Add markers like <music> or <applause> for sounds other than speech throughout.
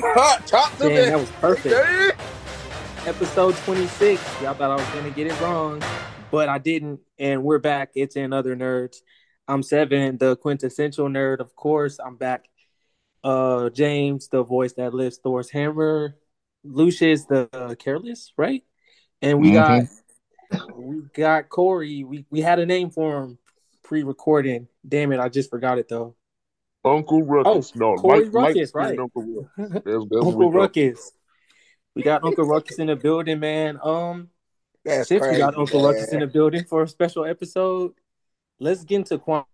Talk to Damn, me. that was perfect. Episode 26. Y'all thought I was gonna get it wrong, but I didn't. And we're back. It's in other nerds. I'm Sevon, the quintessential nerd, of course. I'm back. Uh, James, the voice that lifts Thor's hammer. Lucious, the uh, careless, right? And we got we got Corey. We we had a name for him pre-recording. Damn it, I just forgot it though. Uncle Ruckus. no, Corey Mike, Mike Ruckus, said right. Uncle Ruckus. <laughs> That's, that's Uncle we Ruckus. We got Uncle Ruckus in the building, man. Um, That's since crazy. we got Uncle man. Ruckus in the building for a special episode, let's get into quant.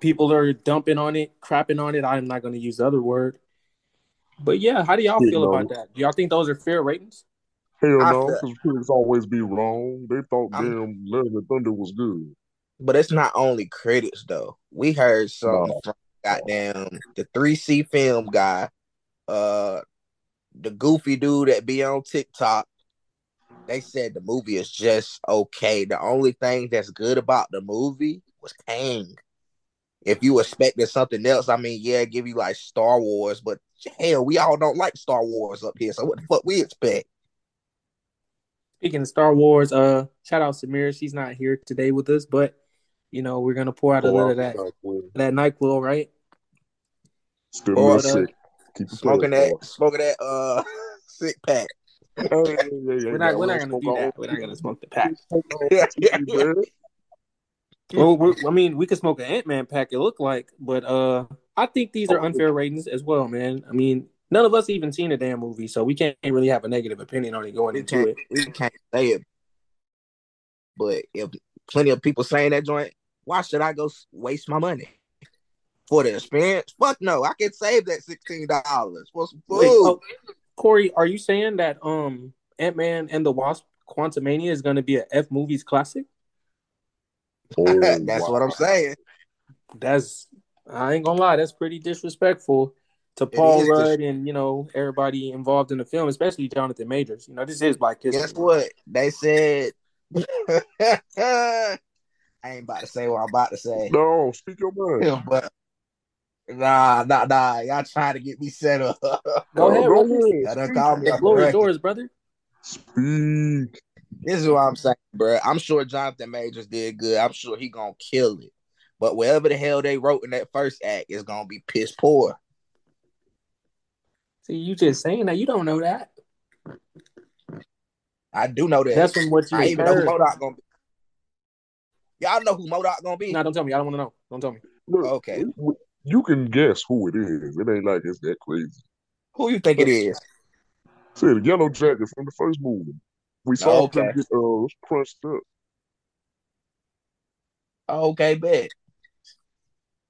People are dumping on it, crapping on it. I'm not going to use the other word. But yeah, how do y'all Yeah, feel no. about that? Do y'all think those are fair ratings? Hell I no, feel- because critics always be wrong. They thought I'm- damn Love and Thunder was good. But it's not only critics though. We heard some No. from goddamn the 3C film guy, uh the goofy dude that be on TikTok. They said the movie is just okay. The only thing that's good about the movie was Kang. If you expected something else, I mean, yeah, give you like Star Wars, but hell, we all don't like Star Wars up here. So what the fuck we expect? Speaking of Star Wars, uh, shout out Samira. She's not here today with us, but you know we're gonna pour out a little of that that Nyquil, right? Still Or the- sick. Keep Smoking playing, that, smoking that uh <laughs> sick pack. boy. Yeah, <laughs> yeah, yeah, We're not we're not gonna do that. We're not gonna smoke the pack. <laughs> Smoke our own Yeah, yeah, yeah. Well, I mean, we could smoke an Ant Man pack. It looked like, but uh, I think these are Oh. unfair ratings as well, man. I mean, none of us even seen a damn movie, so we can't really have a negative opinion on it going we into it. we can't say it. But if plenty of people saying that joint, why should I go waste my money for the experience? Fuck no, I can save that sixteen dollars for some food. Wait, oh, Corey, are you saying that um Ant Man and the Wasp: Quantumania is going to be a Fmovies classic? Oh, <laughs> That's wow. what I'm saying. That's I ain't gonna lie, that's pretty disrespectful to Paul is Rudd and you know everybody involved in the film, especially Jonathan Majors. You know, this is Black History. Guess what? They said <laughs> <laughs> I ain't about to say what I'm about to say. No, speak your mind. But nah, nah, nah. Y'all trying to get me set up. <laughs> Go ahead, go Ruckus. ahead. Y'all done Speak. called me The off the floor is record. yours, brother. Speak. This is what I'm saying, bro. I'm sure Jonathan Majors did good. I'm sure he gonna kill it. But whatever the hell they wrote in that first act is gonna be piss poor. See, you just saying that you don't know that. I do know that. That's from what you I even know who. MODOK gonna be. Y'all know who MODOK gonna be? No, don't tell me. I don't want to know. Don't tell me. Look, Okay. You can guess who it is. It ain't like it's that crazy. Who you think it is? See, the Yellow Jacket from the first movie. We saw Okay. him get uh, crunched up. Okay, bet.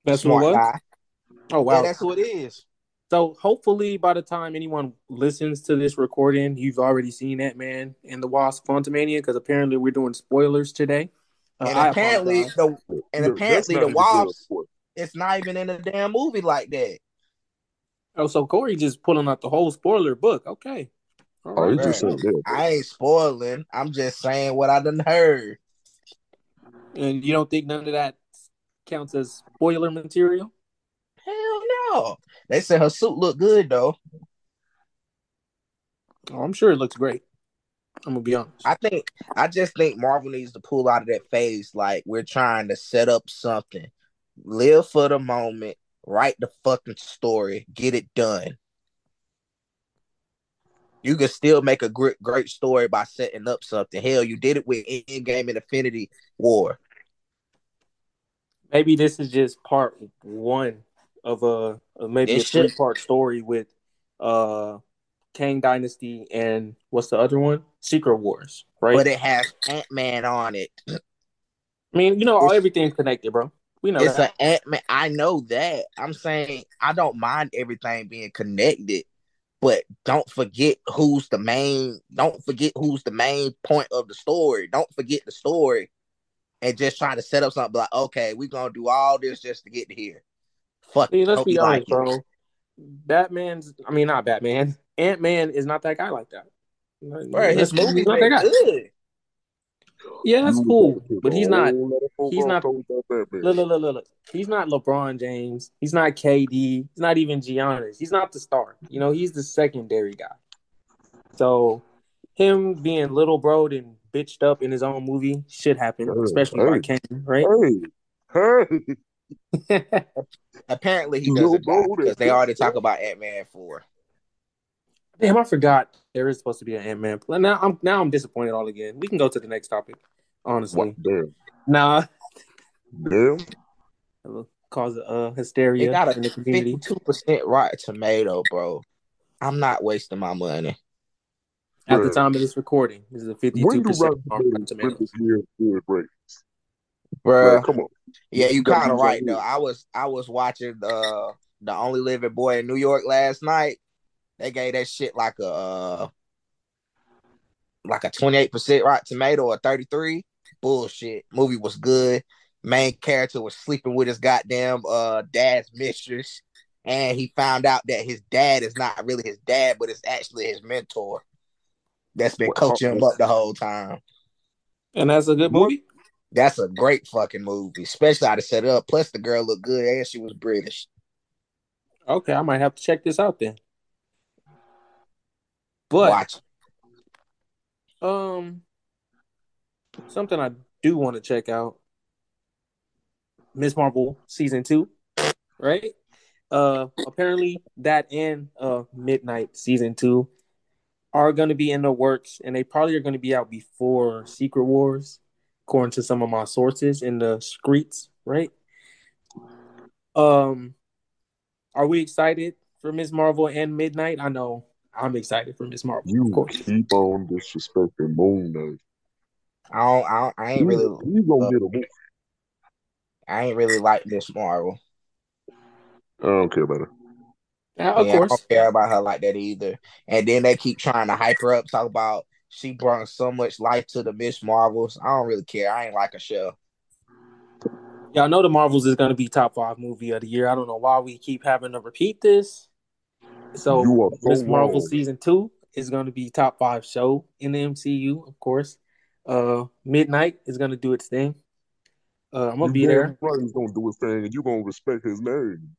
That's Smart what guy. Oh wow. Yeah, that's who it is. so hopefully, by the time anyone listens to this recording, you've already seen that Man and the Wasp: Quantumania, because apparently we're doing spoilers today. Uh, and I apparently apologize. the and Look, apparently the even good Wasp for it. it's not even in a damn movie like that. oh, so Corey just pulling out the whole spoiler book. Okay. All Oh, he right. just said that. I ain't spoiling. I'm just saying what I done heard. And you don't think none of that counts as spoiler material? Hell no. They said her suit looked good though. Oh, I'm sure it looks great. I'm gonna be honest. I think I just think Marvel needs to pull out of that phase like we're trying to set up something. Live for the moment, write the fucking story, get it done. You can still make a great great story by setting up something. Hell, you did it with Endgame and Infinity War. maybe this is just part one of a of maybe It a should- three part story with uh Kang Dynasty and what's the other one? Secret Wars, right? But it has Ant Man on it. I mean, you know, all everything's connected, bro. We know it's that. an Ant Man. I know that. I'm saying I don't mind everything being connected, but don't forget who's the main. Don't forget who's the main point of the story. Don't forget the story, and just trying to set up something like, okay, we're gonna do all this just to get to here. Fuck. Let's be honest, like bro. Batman's, I mean, not Batman. Ant Man is not that guy like that. Right, his Let's- movie not that been guy. good. Yeah, that's cool, but he's not. whole lot of folk he's not- toes about that man. Look, look, look, look, look. He's not LeBron James. He's not KD. He's not even Giannis. He's not the star. You know, he's the secondary guy. So, him being little bro and bitched up in his own movie should happen, Hey, especially by hey. Kang, right? Hey, hey, <laughs> Apparently he doesn't because they already talk about Ant Man four. Damn, I forgot there is supposed to be an Ant Man. Now I'm now I'm disappointed all again. We can go to the next topic. Honestly, what? Damn, nah, damn. it'll cause uh They hysteria got in the a community. fifty two percent Rotten Tomato, bro. I'm not wasting my money. At the time of this recording, this is a fifty-two percent Rotten Rotten Tomatoes Tomatoes. print this year good ratings? Bruh. Like, come on. Yeah, you You gotta kind of right that though. I was I was watching uh the Only Living Boy in New York last night. They gave that shit like a uh, like a twenty eight percent Rotten Tomato or thirty three. Bullshit. Movie was good. Main character was sleeping with his goddamn uh dad's mistress, and he found out that his dad is not really his dad, but it's actually his mentor. That's been coaching him up the whole time. And that's a good movie. That's a great fucking movie, especially how to set it up. Plus, the girl looked good and she was British. Okay, I might have to check this out then. But Watch. um, something I do want to check out: Miss Marvel season two, right? Uh, apparently that and uh Moon Knight season two are going to be in the works, and they probably are going to be out before Secret Wars, according to some of my sources in the streets, right? Um, are we excited for Miss Marvel and Moon Knight? I know I'm excited for Miss Marvel, You of course. keep on disrespecting Moon Knight. I don't. I, don't, I ain't really. He, he gonna uh, get a movie. I ain't really like Miss Marvel. I don't care about it. Yeah, of Yeah, I don't care about her like that either. And then they keep trying to hype her up, talk about she brought so much life to the Miss Marvels. I don't really care. I ain't like a show. Y'all know the Marvels is going to be top five movie of the year. I don't know why we keep having to repeat this. So, You are so Miss Marvel wrong. season two is going to be top five show in the MCU, of course. Uh, Moon Knight is going to do its thing. Uh, I'm gonna You be there. Right, he's gonna do his thing, and you are gonna respect his name.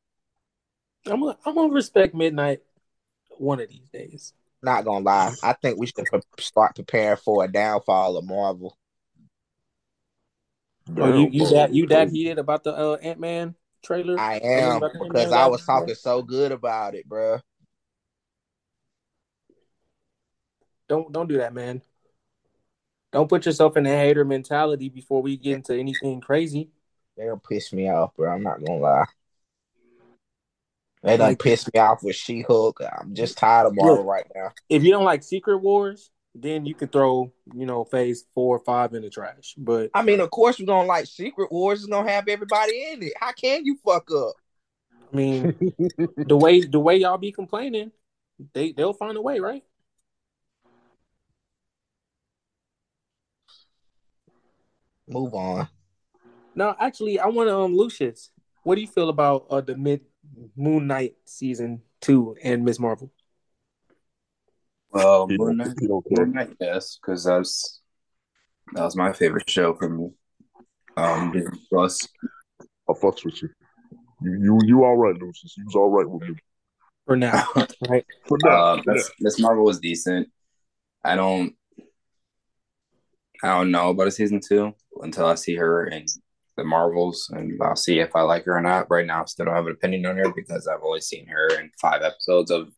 I'm gonna, I'm gonna respect Moon Knight one of these days. Not gonna lie. I think we should pre- start preparing for a downfall of Marvel. Oh, you Damn, you bro. that you that heated about the uh, Ant Man trailer? I am because Ant-Man I was talking so good about it, bro. Don't don't do that, man. Don't put yourself in a hater mentality before we get into anything crazy. They don't piss me off, bro. I'm not gonna lie. They done Like- piss me off with She Hulk. I'm just tired of Marvel right now. If you don't like Secret Wars, then you can throw you know Phase four or five in the trash. But I mean, of course, we're gonna like Secret Wars is gonna have everybody in it. How can you fuck up? I mean, <laughs> the way the way y'all be complaining, they they'll find a way, right? Move on. No, actually, I want to um Lucious. What do you feel about uh, the mid Moon Knight season two and Miss Marvel? Well, He Moon don't- Knight, he don't care. Moon Knight, yes, because that was that was my favorite show from me. um Disney Plus. I fucks with you. You you you all right, Lucious. You was all right with me. For now, <laughs> right? For now, Uh, for now. Miss, Miss Marvel was decent. I don't, I don't know about a season two until I see her in the Marvels, and I'll see if I like her or not. Right now, I still don't have an opinion on her because I've only seen her in five episodes of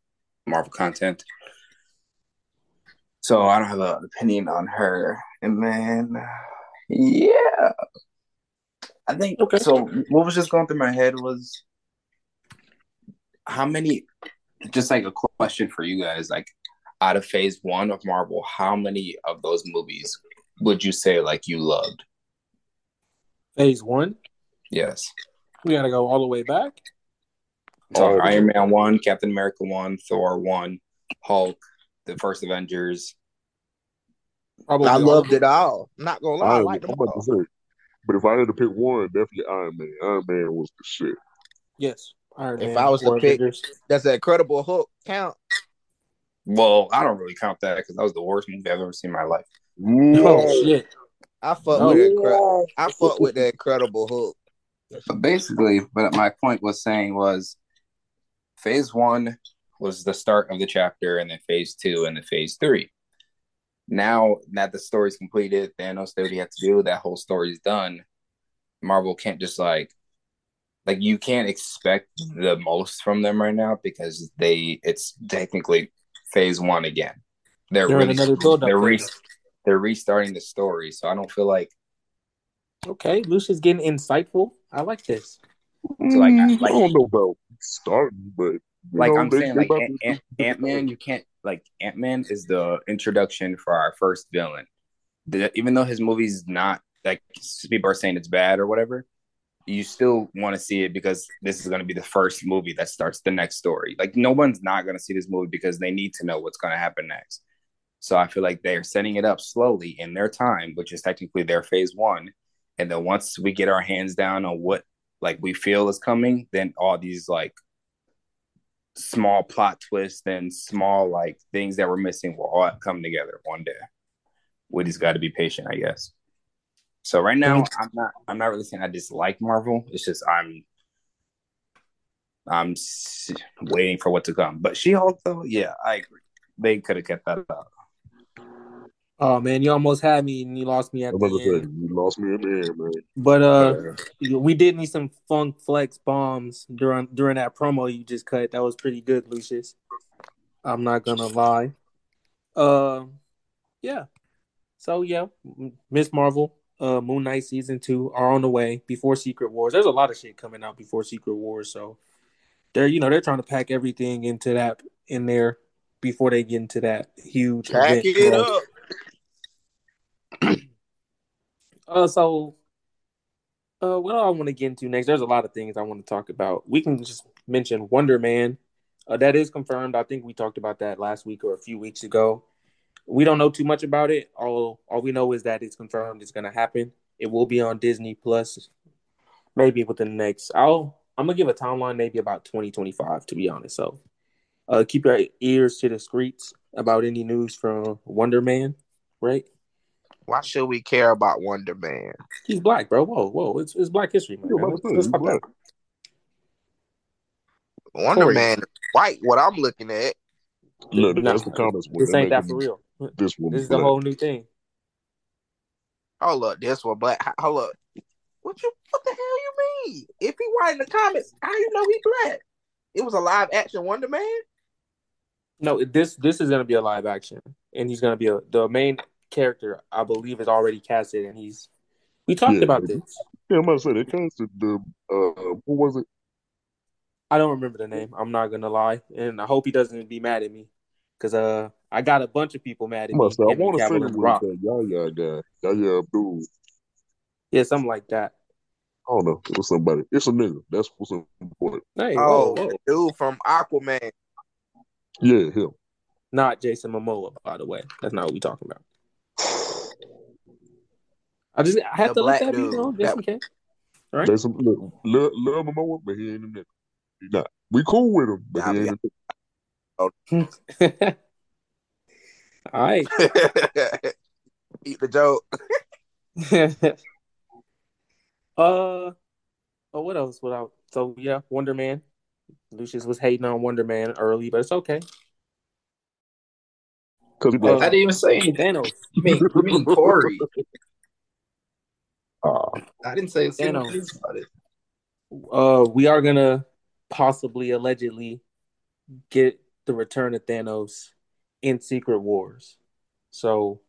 Marvel content. So I don't have an opinion on her. And then, yeah, I think Okay. so. What was just going through my head was how many just like a question for you guys like out of phase one of marvel how many of those movies would you say like you loved Phase one, yes we gotta go all the way back. Oh. iron man 1 captain america 1 thor 1 hulk the first avengers Probably I all- loved it all. I'm not gonna lie, I I, like I'm them about to all. say. But if I had to pick one, definitely Iron Man. Iron Man was the shit. Yes, Iron If Man, I was to pick- Avengers. Does the Incredible Hulk count? well i don't really count that because that was the worst movie i've ever seen in my life Oh shit! I fuck Oh. with that. incre- I fuck with the Incredible Hulk. But basically, I fuck with the Incredible Hulk. But what my point was saying was phase one was the start of the chapter, and then phase two, and then phase three. Now that the story's completed, Thanos did what he had to do, that whole story's done. Marvel can't just like like you can't expect the most from them right now because they it's technically phase one again. They're, They're in really another build-up they're re- phase. They're restarting the story. So I don't feel like Okay, Lucious getting insightful. I like this. So, like, Mm, like- I don't know about starting, but you like know, I'm they- saying, they like Ant, Ant, Ant- Man, you can't like Ant-Man is the introduction for our first villain. The, even though his movie's not like people are saying it's bad or whatever, you still want to see it because this is going to be the first movie that starts the next story. Like no one's not going to see this movie because they need to know what's going to happen next. So I feel like they're setting it up slowly in their time, which is technically their phase one. And then once we get our hands down on what like we feel is coming, then all these like small plot twists and small like things that we're missing will all come together one day. We just got to be patient, I guess. So right now, I'm not. I'm not really saying I dislike Marvel. It's just I'm. I'm waiting for what to come. But She Hulk, though, yeah, I agree. They could have kept that up. Oh man, you almost had me and you lost me at I'm about to the say, end. you lost me in the end, man. But uh, Uh, we did need some funk flex bombs during during that promo you just cut. That was pretty good, Lucious. I'm not gonna lie. Uh, yeah. So yeah, Miss Marvel, uh, Moon Knight season two are on the way before Secret Wars. There's a lot of shit coming out before Secret Wars, so they're you know they're trying to pack everything into that in there before they get into that huge Pack event. it bro. up. Uh, so, uh, what do I want to get into next? There's a lot of things I want to talk about. We can just mention Wonder Man. Uh, that is confirmed. I think we talked about that last week or a few weeks ago. We don't know too much about it. All all we know is that it's confirmed. It's gonna happen. It will be on Disney Plus, maybe within the next. I'll I'm gonna give a timeline, maybe about 2025, to be honest. So, uh, keep your ears to the streets about any news from Wonder Man. Right? Why should we care about Wonder Man? He's black, bro. Whoa, whoa. It's, it's Black History Month. Yeah, man. Let's, about to say, let's he's pop that. black. Wonder Corey. Man is white. What I'm looking at. Look, No, that's the comments. This ain't that for real. This one, This is the black. whole new thing. Hold up, this one black. Hold up. What you? What the hell you mean? If he white in the comments, how you know he black? It was a live action Wonder Man. No, this this is gonna be a live action, and he's gonna be a the main character. I believe is already casted, and he's. We talked Yeah. about this. Yeah, I'm about to say they casted the uh, what was it? I don't remember the name. I'm not gonna lie, and I hope he doesn't be mad at me, because uh, I got a bunch of people mad at I'm me. say I want to say Cavill it and The was Rock. that Yahya guy, Yahya Abdul. Yeah, something like that. I don't know. It was somebody. It's a nigga. That's what's important. Hey, Oh, whoa, whoa. dude from Aquaman. Yeah, him. Not Jason Momoa, by the way. That's not what we talking about. I just I have The to let black that be known just in case. Right. Jason, look, love, love him more, but he ain't a nigga. He not. We cool with him, but Nah, he we ain't a <laughs> nigga. All right. <laughs> Eat the joke. <laughs> uh, oh, what else? What else? So yeah, Wonder Man. Lucious was hating on Wonder Man early, but it's okay. Cause Uh. I didn't even say anything. Thanos. You mean, you mean Corey? Oh, I didn't say say Thanos. anything about it. Uh, we are gonna possibly, allegedly, get the return of Thanos in Secret Wars. So,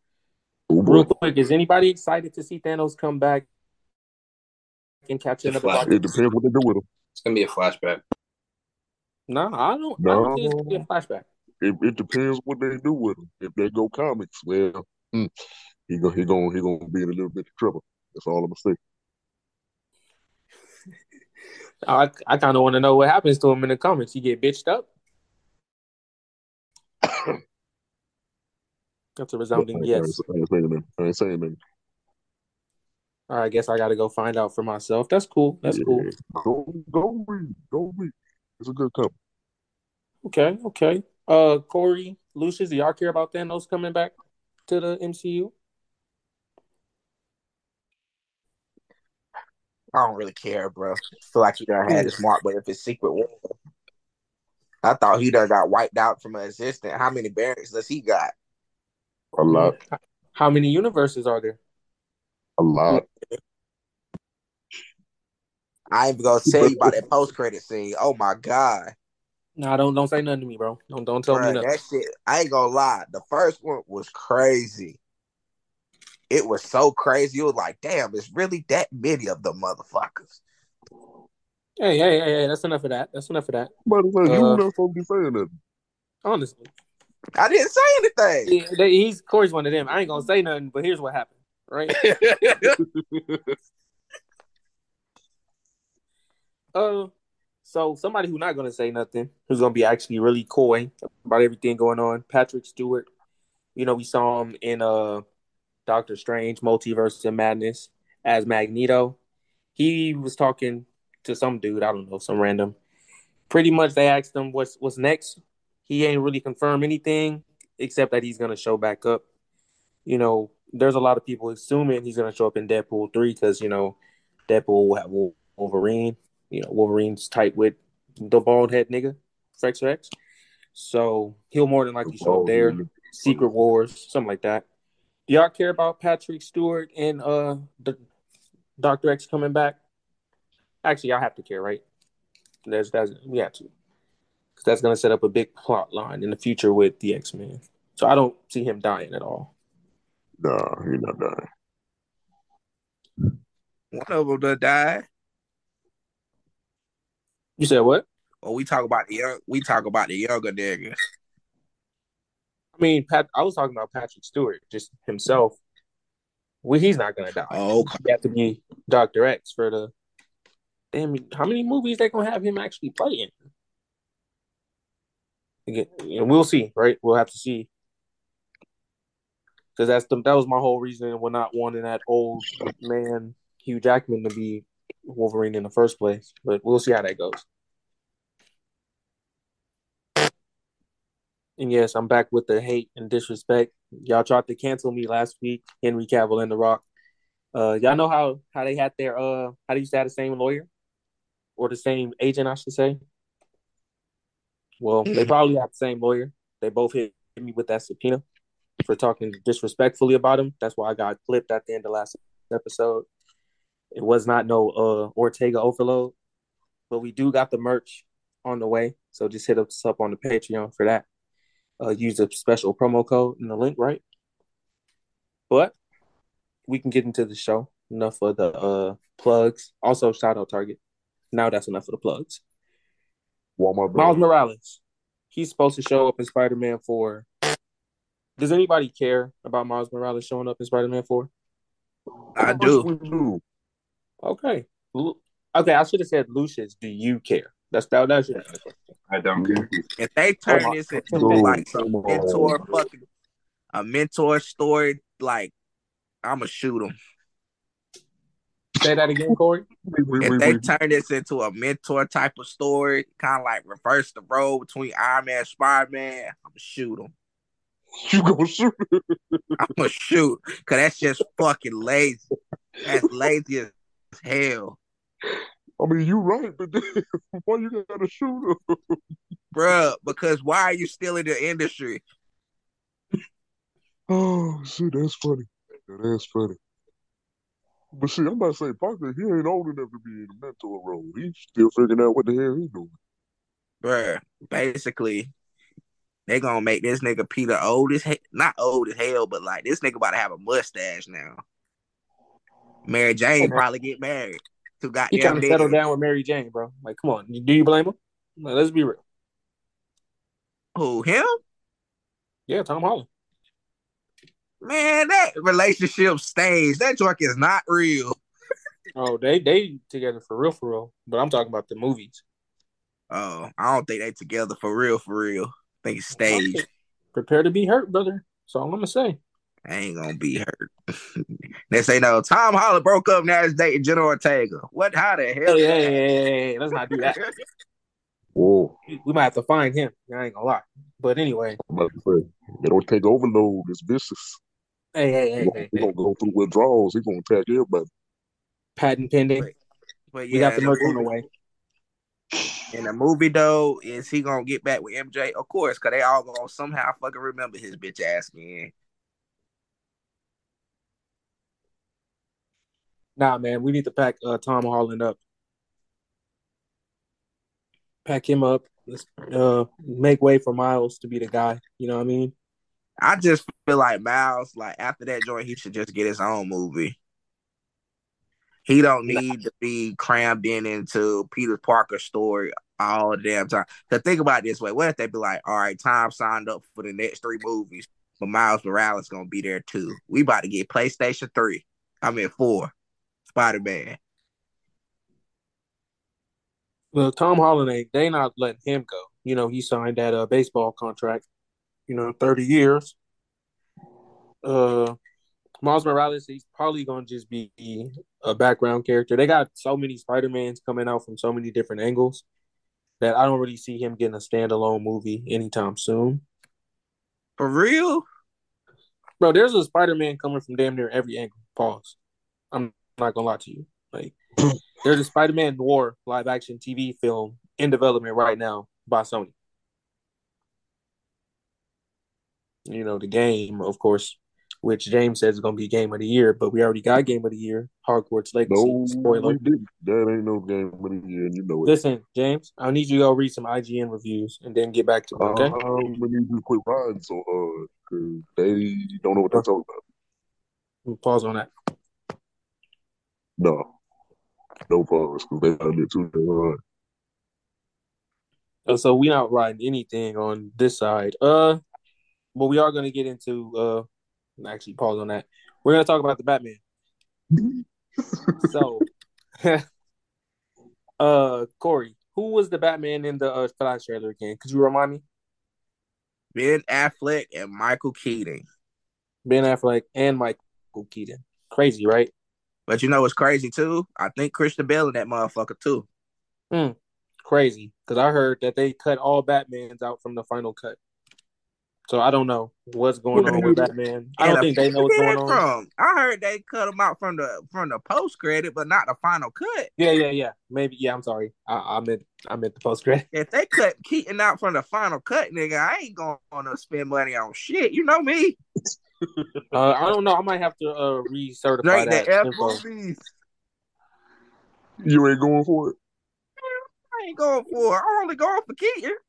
real quick, is anybody excited to see Thanos come back and catch The another? Flash. It depends what they do with him. It's gonna be a flashback. No, I don't. I don't think it's gonna be a flashback. It, it depends what they do with him. If they go comics, well, hmm, he go he gonna he gonna be in a little bit of trouble. That's all I'm gonna say. <laughs> I I kind of want to know what happens to him in the comics. He get bitched up. <coughs> That's a resounding yes. I ain't saying nothing. I ain't saying nothing. All right, I guess I got to go find out for myself. That's cool. That's Yeah. cool. Go go read. Go read. It's a good comic. Okay, okay. Uh, Corey, Lucius, do y'all care about Thanos coming back to the MCU? I don't really care, bro. feel like he done had his mark, but if it's Secret War, I thought he done got wiped out from an existence. How many barracks does he got? A lot. How many universes are there? A lot. I ain't even gonna tell you about that post credit scene. Oh my god. Nah, don't don't say nothing to me, bro. Don't don't tell Bruh, me nothing. that shit, I ain't gonna lie. The first one was crazy. It was so crazy. It was like, damn, it's really that many of the motherfuckers. Hey, hey, hey, hey, that's enough of that. That's enough of that. But it's like, you Uh, not supposed to be saying that. Honestly. I didn't say anything. Yeah, they, he's Corey's one of them. I ain't gonna say nothing, but here's what happened. Right? <laughs> Uh, so somebody who's not gonna say nothing, who's gonna be actually really coy about everything going on, Patrick Stewart. You know, we saw him in uh Doctor Strange, Multiverse of Madness as Magneto. He was talking to some dude, I don't know, some random. Pretty much, they asked him what's what's next. He ain't really confirmed anything except that he's gonna show back up. You know, there's a lot of people assuming he's gonna show up in Deadpool three because you know Deadpool will have Wolverine. You know, Wolverine's tight with the bald head nigga, Frex Rex. So he'll more than likely show up there. Secret Wars, something like that. Do y'all care about Patrick Stewart and uh the Doctor X coming back? Actually, I have to care, right? That's that's we have to, because that's gonna set up a big plot line in the future with the X Men. So I don't see him dying at all. Nah, he not dying. One of them done died. You said what? Or we talk about the young. We talk about the younger nigga. I mean, Pat. I was talking about Patrick Stewart, just himself. Well, he's not gonna die. Oh, okay. You have to be Doctor X for the. Damn, how many movies they gonna have him actually playing? Again, we'll see, right? We'll have to see. Because that's the that was my whole reason we're not wanting that old man Hugh Jackman to be Wolverine in the first place. But we'll see how that goes. And yes, I'm back with the hate and disrespect. Y'all tried to cancel me last week, Henry Cavill and The Rock. Uh, y'all know how how they had their uh how they used to have the same lawyer or the same agent, I should say. Well, they probably have the same lawyer. They both hit me with that subpoena for talking disrespectfully about him. That's why I got clipped at the end of last episode. It was not no uh Ortega overload, but we do got the merch on the way. So just hit us up on the Patreon for that. Uh, use a special promo code in the link, right? But we can get into the show. Enough of the uh plugs. Also, shout out Target. Now that's enough of the plugs. Walmart. Miles. Morales. He's supposed to show up in Spider Man 4. Does anybody care about Miles Morales showing up in Spider Man 4? I do. course we do. Okay. Okay, I should have said Lucious, do you care? That's that that should I don't care. If they oh turn Oh this into Dude, like some come mentor fucking a mentor story, like I'ma shoot him. say that again, Corey. We, we, If they turn this into a mentor type of story, kind of like reverse the role between Iron Man and Spider Man, I'ma shoot him. you gonna shoot. I'ma shoot, cause that's just fucking lazy. That's lazy as hell, I mean, you right, but then, <laughs> why you gotta shoot him? bruh. Because why are you still in the industry? <sighs> Oh see, that's funny. That's funny. But see, I'm about to say Parker, he ain't old enough to be in a mentor role. He's still figuring out what the hell he's doing. Bruh, basically, they gonna make this nigga Peter old as he- not old as hell, but like this nigga about to have a mustache now. Mary Jane probably get married to He goddamn trying to settle down with Mary Jane, bro. Like, come on. Do you blame him? Like, let's be real. Who him? Yeah, Tom Holland. Man, that relationship stage, that joke is not real. Oh, they they together for real, for real. But I'm talking about the movies. Oh, I don't think they together for real, for real. I think it's staged. Prepare to be hurt, brother. That's all I'm gonna say. I ain't gonna be hurt. <laughs> they say no. Tom Holland broke up. Now he's dating Jenna Ortega. What? How the hell? Hey, hey, hey, hey, hey, let's not do that. <laughs> Whoa, We might have to find him. I ain't gonna lie. But anyway, I'm about to say, they don't take overload. It's vicious. hey, hey, He hey, gonna, hey, he gonna go through withdrawals. He gonna attack everybody. patent pending. But yeah, We got the in merch on the movie- way. In the movie though, is he gonna get back with MJ? Of course, cause they all gonna somehow fucking remember his bitch ass again. Nah, man, we need to pack uh, Tom Holland up. Pack him up. Let's uh, make way for Miles to be the guy. You know what I mean? I just feel like Miles, like after that joint, he should just get his own movie. He don't need to be crammed in into Peter Parker's story all the damn time. Cause think about it this way: what if they be like, "All right, Tom signed up for the next three movies, but Miles Morales gonna be there too. We about to get PlayStation three. I mean four, Spider Man. Well, Tom Holland they not letting him go. You know, he signed that uh, baseball contract. You know, thirty years. Uh, Miles Morales, he's probably gonna just be a background character. They got so many Spider Mans coming out from so many different angles that I don't really see him getting a standalone movie anytime soon. For real? Bro, there's a Spider Man coming from damn near every angle. Pause. I'm not gonna lie to you. Like, there's a Spider Man Noir live action TV film in development right now by Sony. You know, the game, of course, which James says is gonna be game of the year, but we already got game of the year, Hogwarts Legacy. No, Spoiler. That ain't no game of the year, you know it. Listen, James, I need you to go read some IGN reviews and then get back to me, okay? Uh, I'm gonna need you to quit riding so uh, hard because they don't know what they're talking about. Pause on that. No, no pause because they got it too damn hard. Uh, so we not riding anything on this side. Uh, but we are gonna get into uh, actually pause on that. We're gonna talk about the Batman. So, <laughs> uh, Corey, who was the Batman in the uh, Flash trailer again? Could you remind me? Ben Affleck and Michael Keaton. Ben Affleck and Michael Keaton. Crazy, right? But you know what's crazy too? I think Christian Bale in that motherfucker too. Hmm. Crazy, because I heard that they cut all Batmans out from the final cut. So I don't know what's going on with Batman. I don't And think they know what's going on. From I heard they cut him out from the from the post credit, but not the final cut. Yeah, yeah, yeah. Maybe. Yeah, I'm sorry. I, I meant I meant the post credit. If they cut Keaton out from the final cut, nigga, I ain't gonna spend money on shit. You know me. <laughs> Uh, I don't know. I might have to uh recertify Drake that the info. You ain't going for it. I ain't going for. it. I'm only going for Keaton. <laughs>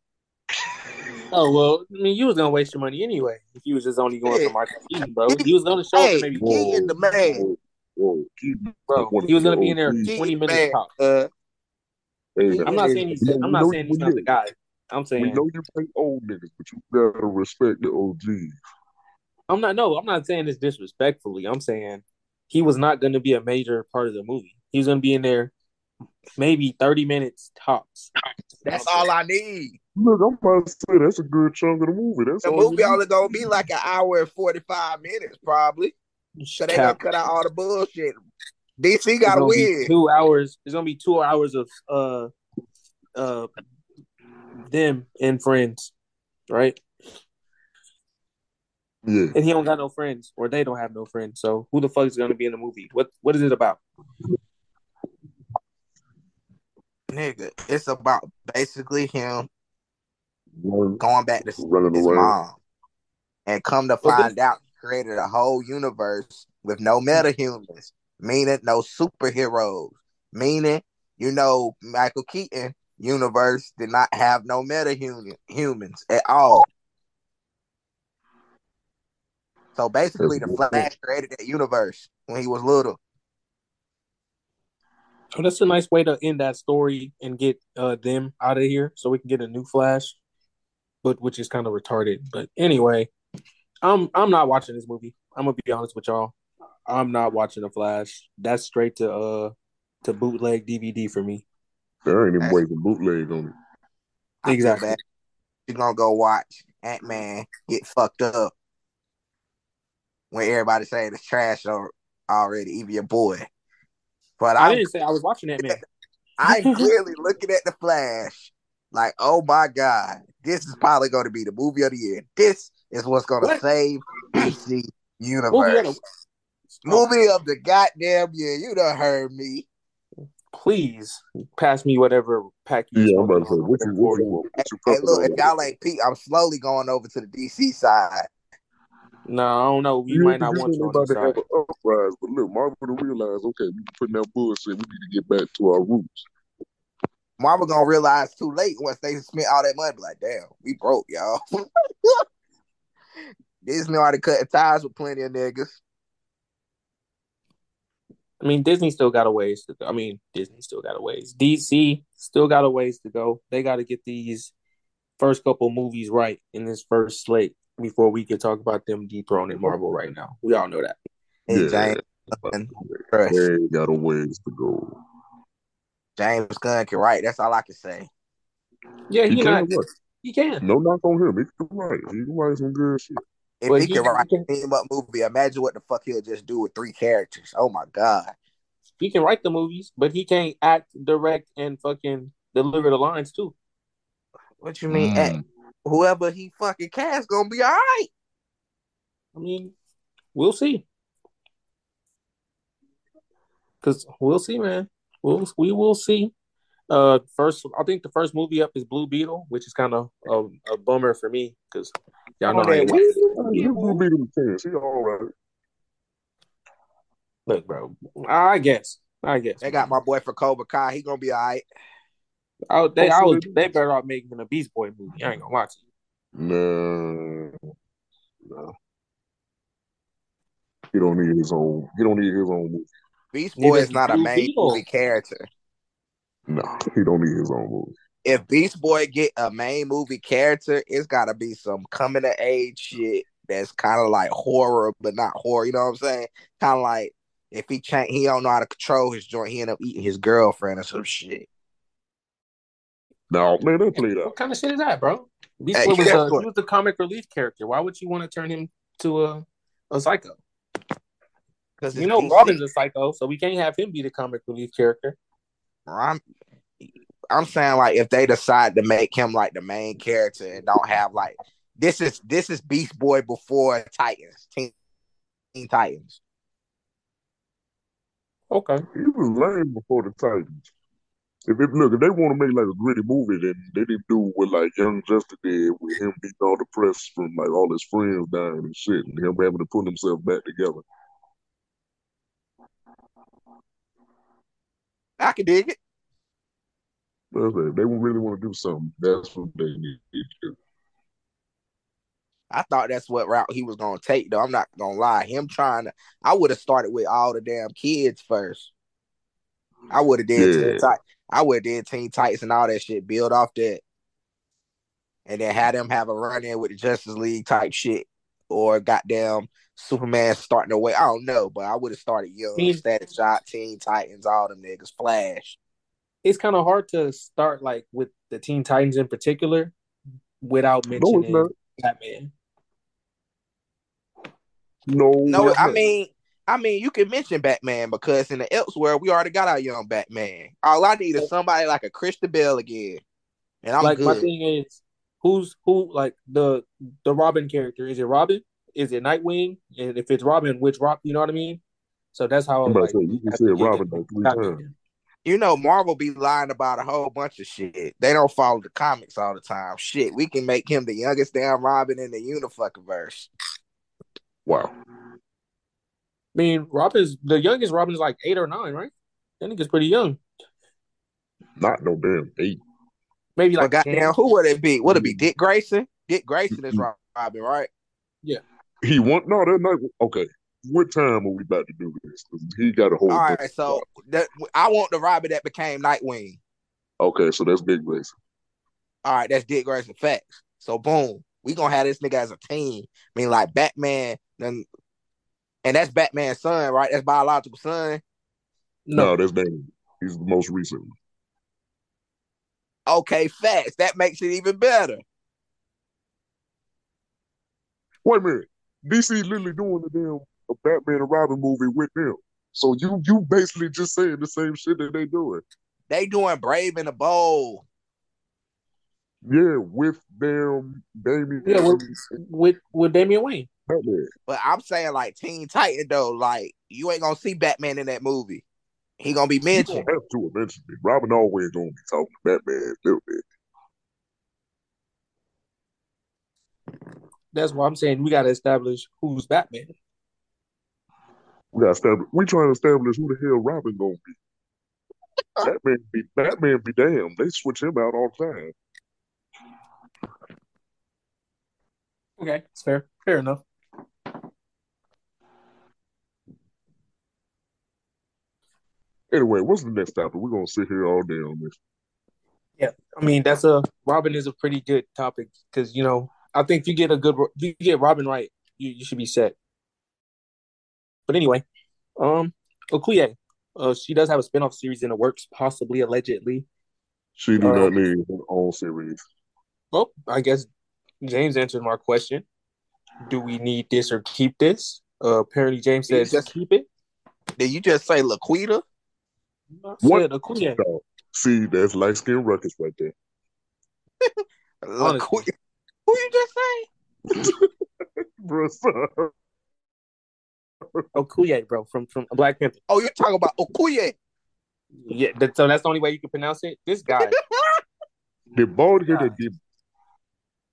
Oh well, I mean, you was gonna waste your money anyway if you was just only going Yeah. for Michael Keaton, bro. He was gonna show up Hey, for maybe, Keaton the man. Whoa, whoa, keep bro. He was gonna be in there Keaton twenty minutes man. top. Uh, Hey, I'm not saying he's. we I'm not saying he's not the guy. I'm saying We know you play old niggas, but you gotta respect the OGs. I'm not. No, I'm not saying this disrespectfully. I'm saying he was not going to be a major part of the movie. He was going to be in there maybe 30 minutes tops. that's all I need. Look, I'm about to say that's a good chunk of the movie. That's The all movie you only gonna be like an hour and forty five minutes, probably. So they gonna cut out all the bullshit. DC gotta win. two hours. It's gonna be two hours of uh uh them and friends, right? Yeah, And he don't got no friends, or they don't have no friends. So who the fuck is gonna be in the movie? What what is it about? Nigga, it's about basically him One- going back to running his around. mom. And come to find out, he created a whole universe with no metahumans, meaning no superheroes, meaning, you know, Michael Keaton universe did not have no metahuman humans at all. So basically, the That's a good Flash created that universe when he was little. So that's a nice way to end that story and get uh them out of here, so we can get a new Flash, but which is kind of retarded. But anyway, I'm I'm not watching this movie. I'm gonna be honest with y'all. I'm not watching the Flash. That's straight to uh to bootleg DVD for me. There ain't even That's- waiting bootleg on it. Exactly. You're gonna go watch Ant Man get fucked up when everybody saying it's trash or already, even your boy. But I I'm didn't say I was watching that man. <laughs> I'm clearly <laughs> looking at the Flash like, oh my god, this is probably going to be the movie of the year. This is what's going to What? save <clears throat> DC Movie universe. of Movie, of the goddamn year. You done heard me. please pass me whatever pack you. Yeah, I'm about to say, what you, what you you. What you Hey, look, on? if y'all ain't peep, I'm slowly going over to the DC side. No, I don't know. We Yeah, might 'cause not you want know you they about this to have an uprise, but look, Marvel to realize, okay, we putting that bullshit. We need to get back to our roots. Marvel gonna realize too late once they spent all that money. Be like, damn, we broke, y'all. <laughs> Disney already cutting ties with plenty of niggas. I mean, Disney still got a ways to go. I mean, Disney still got a ways. DC still got a ways to go. They got to get these first couple movies right in this first slate before we can talk about them dethroning Marvel right now. We all know that. And Yeah, James but Gunn, trust. they got a ways to go. James Gunn can write. That's all I can say. Yeah, He he can not. what? He can. No knock on him. He can write. He can write some good shit. If But he he- can write he a team up movie, imagine what the fuck he'll just do with three characters. Oh my god. He can write the movies, but he can't act, direct, and fucking deliver the lines too. What you mean? Mm. Whoever he fucking cast gonna be all right. I mean, we'll see. Cause we'll see, man. We'll we will see. Uh, first, I think the first movie up is Blue Beetle, which is kind of a, a bummer for me because y'all know On I that ain't weed. You will beat him. He all right. look, bro. I guess, I guess They got my boy for Cobra Kai. He gonna be all right. I, they, I was, they better off making a Beast Boy movie. I ain't gonna lie to you. No, no. He don't need his own. He don't need his own movie. Beast Boy is not a main Beetle. movie character. No, he don't need his own movie. If Beast Boy get a main movie character, it's gotta be some coming of age shit that's kind of like horror, but not horror. You know what I'm saying? Kind of like if he change, he don't know how to control his joint. He end up eating his girlfriend or some shit. No, man, they played What kind of shit is that, bro? Beast Hey, Boy was guess uh, a, he was the comic relief character. Why would you want to turn him to a a psycho? Because You know, Robin's a psycho, so we can't have him be the comic relief character. I'm, I'm saying like if they decide to make him like the main character and don't have like this is this is Beast Boy before Titans, Teen, Teen Titans. Okay. He was lame before the Titans. If it, look, if they want to make like a gritty movie, then they didn't do what like Young Justice did with him beating all the press from like all his friends dying and shit, and him having to put himself back together. I can dig it. That's it. They really want to do something, that's what they need to do. I thought that's what route he was gonna take, though. I'm not gonna lie. Him trying to, I would have started with all the damn kids first. I would have did Yeah. Teen Tit- I would have did Teen Titans and all that shit. Build off that, and then had them have a run in with the Justice League type shit, or goddamn Superman starting away. I don't know, but I would have started young, Teen- Static Shock, Teen Titans, all them niggas, Flash. It's kind of hard to start like with the Teen Titans in particular without No, mentioning it's not. Batman. No, No, I mean, I mean, you can mention Batman because in the elsewhere we already got our young Batman. All I need is somebody like a Christian Bale again, and I'm like my thing is, who's who? Like the the Robin character. Is it Robin? Is it Nightwing? And if it's Robin, which Rob? You know what I mean? So that's how I'm about like to say you have just to said get Robin like three times. You know, Marvel be lying about a whole bunch of shit. They don't follow the comics all the time. Shit, we can make him the youngest damn Robin in the unifuckiverse. Wow. I mean, Robin's the youngest. Robin's like eight or nine, right? I think it's pretty young. Not no damn eight. Maybe But like goddamn, 10. who would it be? Would it be mm-hmm. Dick Grayson? Dick Grayson is mm-hmm. Robin, right? Yeah. He want no that night. Okay, what time are we about to do this? 'Cause he got a whole. All bunch right, of so that I want the Robin that became Nightwing. okay, so that's Dick Grayson. All right, that's Dick Grayson facts. So boom, we gonna have this nigga as a team. I mean, like Batman, then, and that's Batman's son, right? That's biological son. No, No, that's Damian. He's the most recent. Okay, facts. That makes it even better. Wait a minute. DC literally doing the damn a Batman and Robin movie with them. So you you basically just saying the same shit that they doing. They doing Brave and the Bold. Yeah, with them Damian yeah, with with, with Damian Wayne. Batman. But I'm saying like Teen Titan though, like you ain't gonna see Batman in that movie. He gonna be You don't mentioned. have to eventually. Robin always gonna be talking to Batman a little bit. That's why I'm saying we got to establish who's Batman. We gotta establish. We trying to establish who the hell Robin gonna be. <laughs> Batman be Batman be damn. They switch him out all the time. Okay, it's fair. Fair enough. Anyway, what's the next topic? We're gonna sit here all day on this. Yeah, I mean that's a Robin is a pretty good topic because you know I think if you get a good if you get Robin right, you, you should be set. But anyway, um, Okoye, uh, she does have a spinoff series in the works, possibly allegedly. She do Uh, not need an own series. Well, I guess James answered my question. Do we need this or keep this? Uh, apparently, James He said just- keep it. Did you just say Laquita? I What? said. So, <laughs> see, that's light skin ruckus right there. <laughs> Honestly. Laquita. Who you just say? <laughs> Bro, son. Okoye, bro, from from Black Panther. Oh, you're talking about Okuye. Yeah, that, so that's the only way you can pronounce it. This guy, The bald headed demon.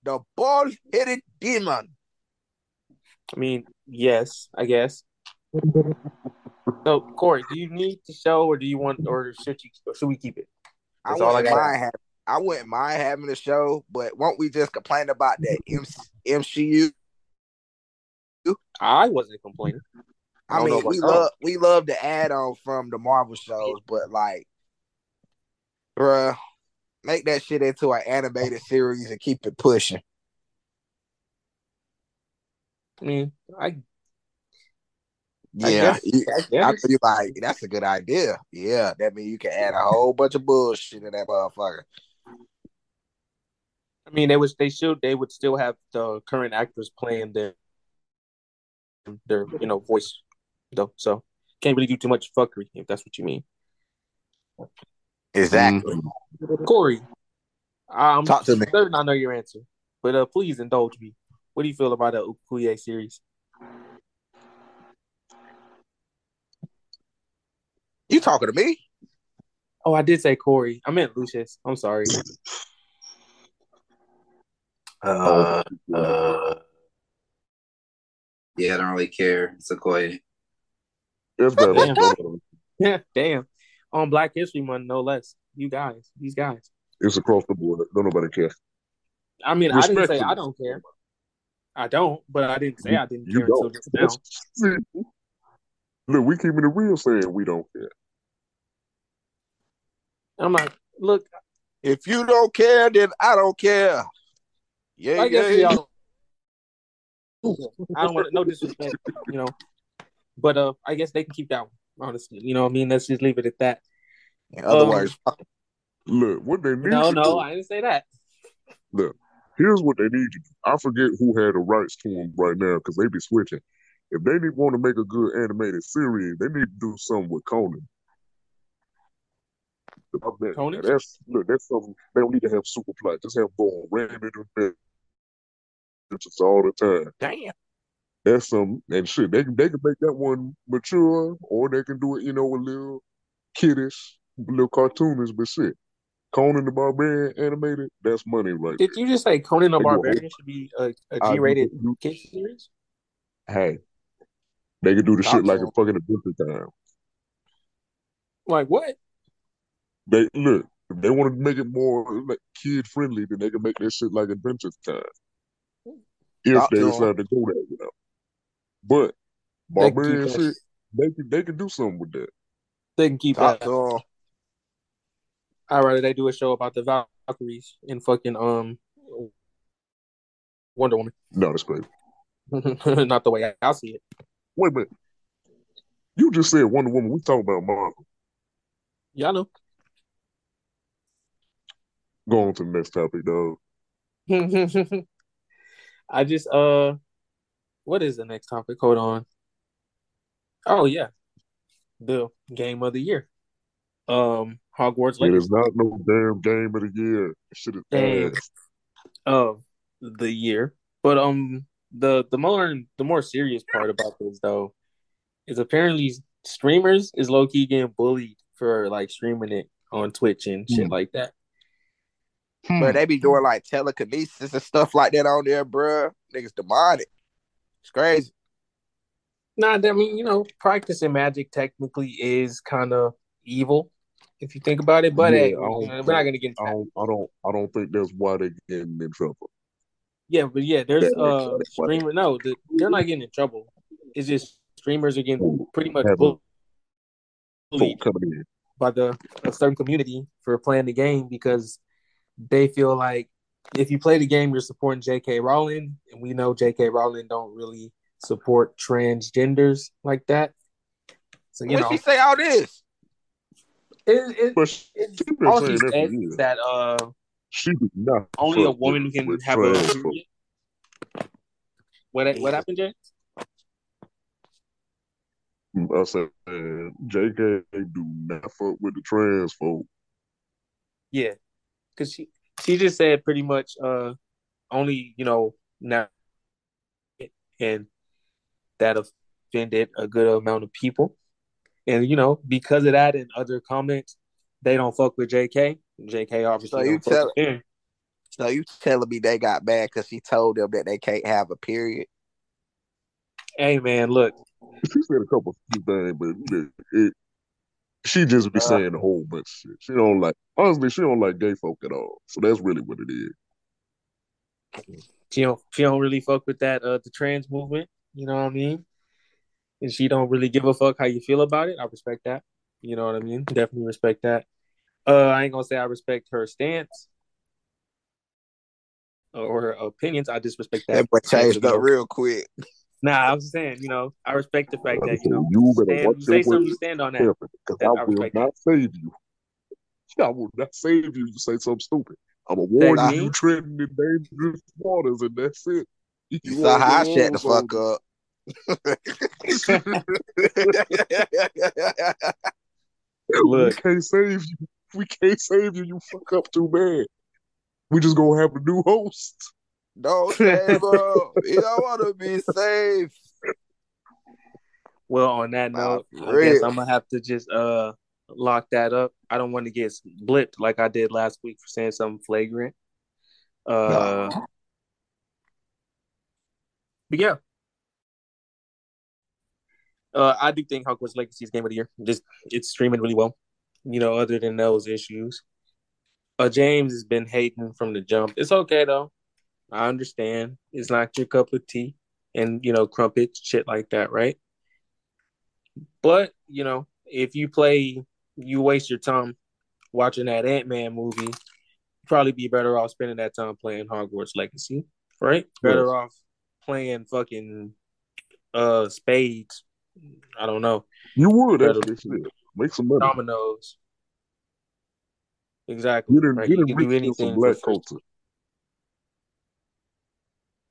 the bald headed demon. I mean, yes, I guess. So, Corey, do you need to show, or do you want, or should you, or should we keep it? I all I wouldn't got. mind having. I wouldn't mind having the show, but won't we just complain about that M- MCU? I wasn't complaining. I I mean, we love we love the add on from the Marvel shows, but like, bruh, make that shit into an animated series and keep it pushing. I mean, I, I Yeah, guess, you- I I feel like that's a good idea. Yeah, that means you can add a whole bunch of bullshit in that motherfucker. I mean, they was they should they would still have the current actors playing their their you know voice though, so can't really do too much fuckery if that's what you mean. Exactly. Mhm. Corey, I'm Talk to me. certain I know your answer, but uh, please indulge me. What do you feel about the Ukuye series? You talking to me? Oh, I did say Corey. I meant Lucius. I'm sorry. Uh, uh, yeah, I don't really care. It's a Koye. Damn. Yeah, damn. On Black History Month, no less. You guys, these guys. It's across the board. Don't nobody care. I mean, I didn't say I don't care. I don't, but I didn't say I didn't You care until don't. just now. <laughs> Look, we keeping it real saying we don't care. I'm like, look, If you don't care, then I don't care. Yeah, I yeah. I don't want no disrespect, you know, but uh, I guess they can keep that one. Honestly, you know, what I mean, let's just leave it at that. In other Um, words, fuck 'em. Look, what they need No, no, do, I didn't say that. Look, here's what they need to do. I forget who had the rights to them right now because they be switching. If they need want to make a good animated series, they need to do something with Conan. I bet- Conan? That's look, that's something they don't need to have super plot. Just have going random adventures all the time. damn. That's some and shit. They can they can make that one mature, or they can do it, you know, a little kiddish, a little cartoonish, but shit. Conan the Barbarian animated, that's money right Did you just say Conan the They do Barbarian should be a, a G-rated you- kid series? Hey, they can do the shit like a fucking Adventure Time. Like what? They look, if they want to make it more like kid friendly, then they can make that shit like Adventure Time. If Talk they to 'em. decide to go that route. But They can Barbarian that. shit, they can they can do something with that. They can keep Talk that. to 'em. I'd rather they do a show about the Valkyries in fucking um Wonder Woman. <laughs> No, that's crazy. Not the way I, I see it. Wait a minute. You just said Wonder Woman. We talking about Marvel. Y'all know. Go on to the next topic, dog. <laughs> I just uh what is the next topic? Hold on. Oh yeah. The game of the year. Um Hogwarts It Legacy is not no damn game of the year. Damn. ass. of the year. But um the the more the more serious part about this though is apparently streamers is low key getting bullied for like streaming it on Twitch and shit Hmm. like that. But they be doing like telekinesis and stuff like that on there, bruh. Niggas demonic. It's crazy. Nah, I mean, you know, practicing magic technically is kind of evil if you think about it. But Yeah, hey, I don't we're not think- gonna get into I don't, I don't, I don't think that's why they're getting in trouble. Yeah, but yeah, there's Yeah, uh that's streamer. No, the, they're not getting in trouble. It's just streamers are getting pretty much Have bullied Folk coming in. by the a certain community for playing the game because they feel like if you play the game, you're supporting J.K. Rowling, and we know J.K. Rowling don't really support transgenders like that. So you when know, she say all this? it, it, But she it's all she that said is that uh She did not only a woman can have a period. What what happened, Jay? I said, man, JK do not fuck with the trans folk. Yeah, because she she just said pretty much uh only you know now and that offended a good amount of people, and you know because of that and other comments, they don't fuck with J.K. J.K. obviously So you don't fuck tell- with them. So you telling me they got mad because she told them that they can't have a period? Hey man, look, She said a couple few things, but it, it, she just be Uh. saying a whole bunch of shit. She don't like, honestly, she don't like gay folk at all. So that's really what it is. she don't she don't really fuck with that uh the trans movement. You know what I mean? And she don't really give a fuck how you feel about it. I respect that. You know what I mean? Definitely respect that. Uh, I ain't gonna say I respect her stance or her opinions. I just respect that. That boy changed up real quick. Nah, I was saying, you know, I respect the fact that you know, you better stand, watch you say something, you stand on that. carefully, because I I will respect not save you. <laughs> I will not save you. You say something stupid. I'm gonna warn you. me? You treading in dangerous waters, and that's it. You, You saw how I shut the fuck up. <laughs> Look. we can't save you. We can't save you. You fuck up too bad. We just gonna have a new host. Don't save him. <laughs> He don't want to be safe. Well, on that note, I guess I'm gonna have to just uh lock that up. I don't want to get blipped like I did last week for saying something flagrant. Uh, but yeah, uh, I do think Hogwarts Legacy is game of the year. Just it's streaming really well. You know, other than those issues. Uh, James has been hating from the jump. It's okay though. I understand. It's not your cup of tea, and you know, crumpets, shit like that, right? But you know, if you play, you waste your time watching that Ant Man movie. You'd probably be better off spending that time playing Hogwarts Legacy, right? Better Yes. off playing fucking uh spades. I don't know You would actually make some money. dominoes. Exactly. Get in, right? You in can do anything. some black culture.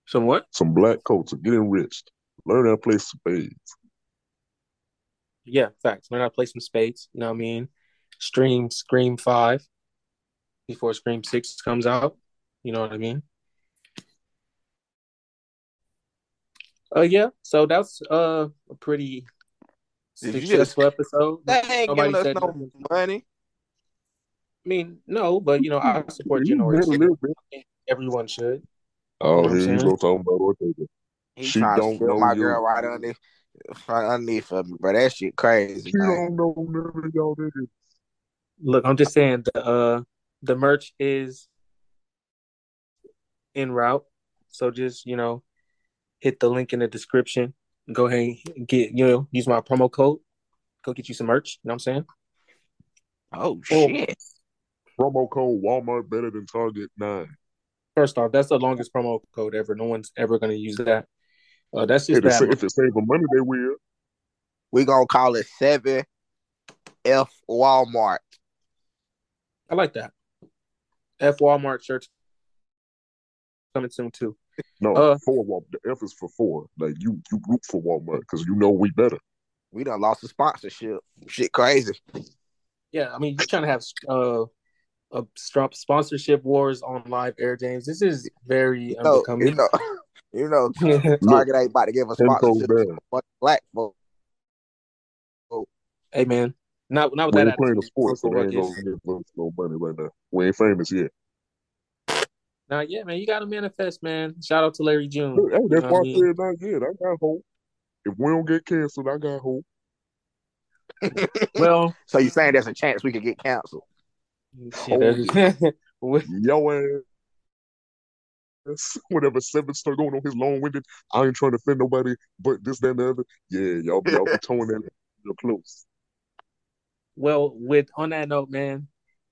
Some what? Some black coats are getting enriched. Learn how to play spades. Yeah, facts. Learn how to play some spades. You know what I mean? Stream Scream Five before Scream Six comes out. You know what I mean? Uh yeah. So that's uh a pretty Did you successful episode. They ain't Nobody giving us no nothing. money. I mean, no, but you know, I support You better generation. live, man. Everyone should. Oh, You know what I'm here you go talking about Ortega. He She trying to don't steal know my you. girl right underneath, right underneath of me, bro. That shit crazy. She man. don't know none of y'all niggas. Look, I'm just saying the uh the merch is en route. So just, you know, hit the link in the description. Go ahead and get, you know, use my promo code. Go get you some merch. You know what I'm saying? Oh Oh. shit! Promo code Walmart better than Target nine. First off, that's the longest promo code ever. No one's ever gonna use that. Uh, that's just If it, sa- if it save them money, they will. We're gonna call it seven F Walmart. I like that. F Walmart shirts coming soon too. No, Uh, four Walmart. The F is for four. Like you, you root for Walmart because you know we better. We done lost the sponsorship. Shit, crazy. Yeah, I mean, you're trying to have uh, a strop sponsorship wars on live air, James. This is very You know, you know, <laughs> you know. Look, <laughs> Target ain't about to give us sponsorship. down. Black folks. Hey man, not not with We that ain't playing the attitude. sport, so Uncle they ain't Ruckus. gonna give no money right now. We ain't famous yet. Nah, yeah, man, you got to manifest, man. Shout out to Larry June. Look, hey, that's why what I I mean? said not yet. I got hope. If we don't get canceled, I got hope. <laughs> Well, So you saying there's a chance we could get canceled? We- <laughs> Yo ass. Whatever Sevon start going on his long winded. I ain't trying to offend nobody, but this, that, and the other. Yeah, y'all, be y'all be <laughs> towing that real close. well, with on that note, man,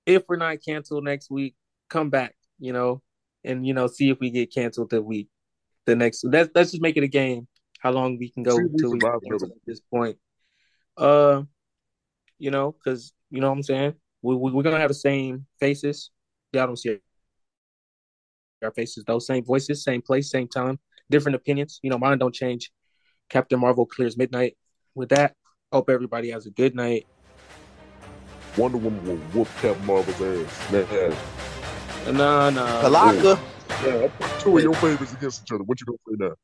if we're not canceled next week, come back, you know, and you know, see if we get canceled the week, the next. Let's let's just make it a game. How long we can go if we we get canceled at this point? Uh, you know, because you know what I'm saying. We, we we're gonna have the same faces. Y'all don't see our faces though. Same voices, same place, same time, different opinions. You know, mine don't change. Captain Marvel clears midnight. With that, hope everybody has a good night. Wonder Woman will whoop Captain Marvel's ass. Nah, Nah, nah. Palaka. yeah, put two of your favorites against each other. What you gonna say now?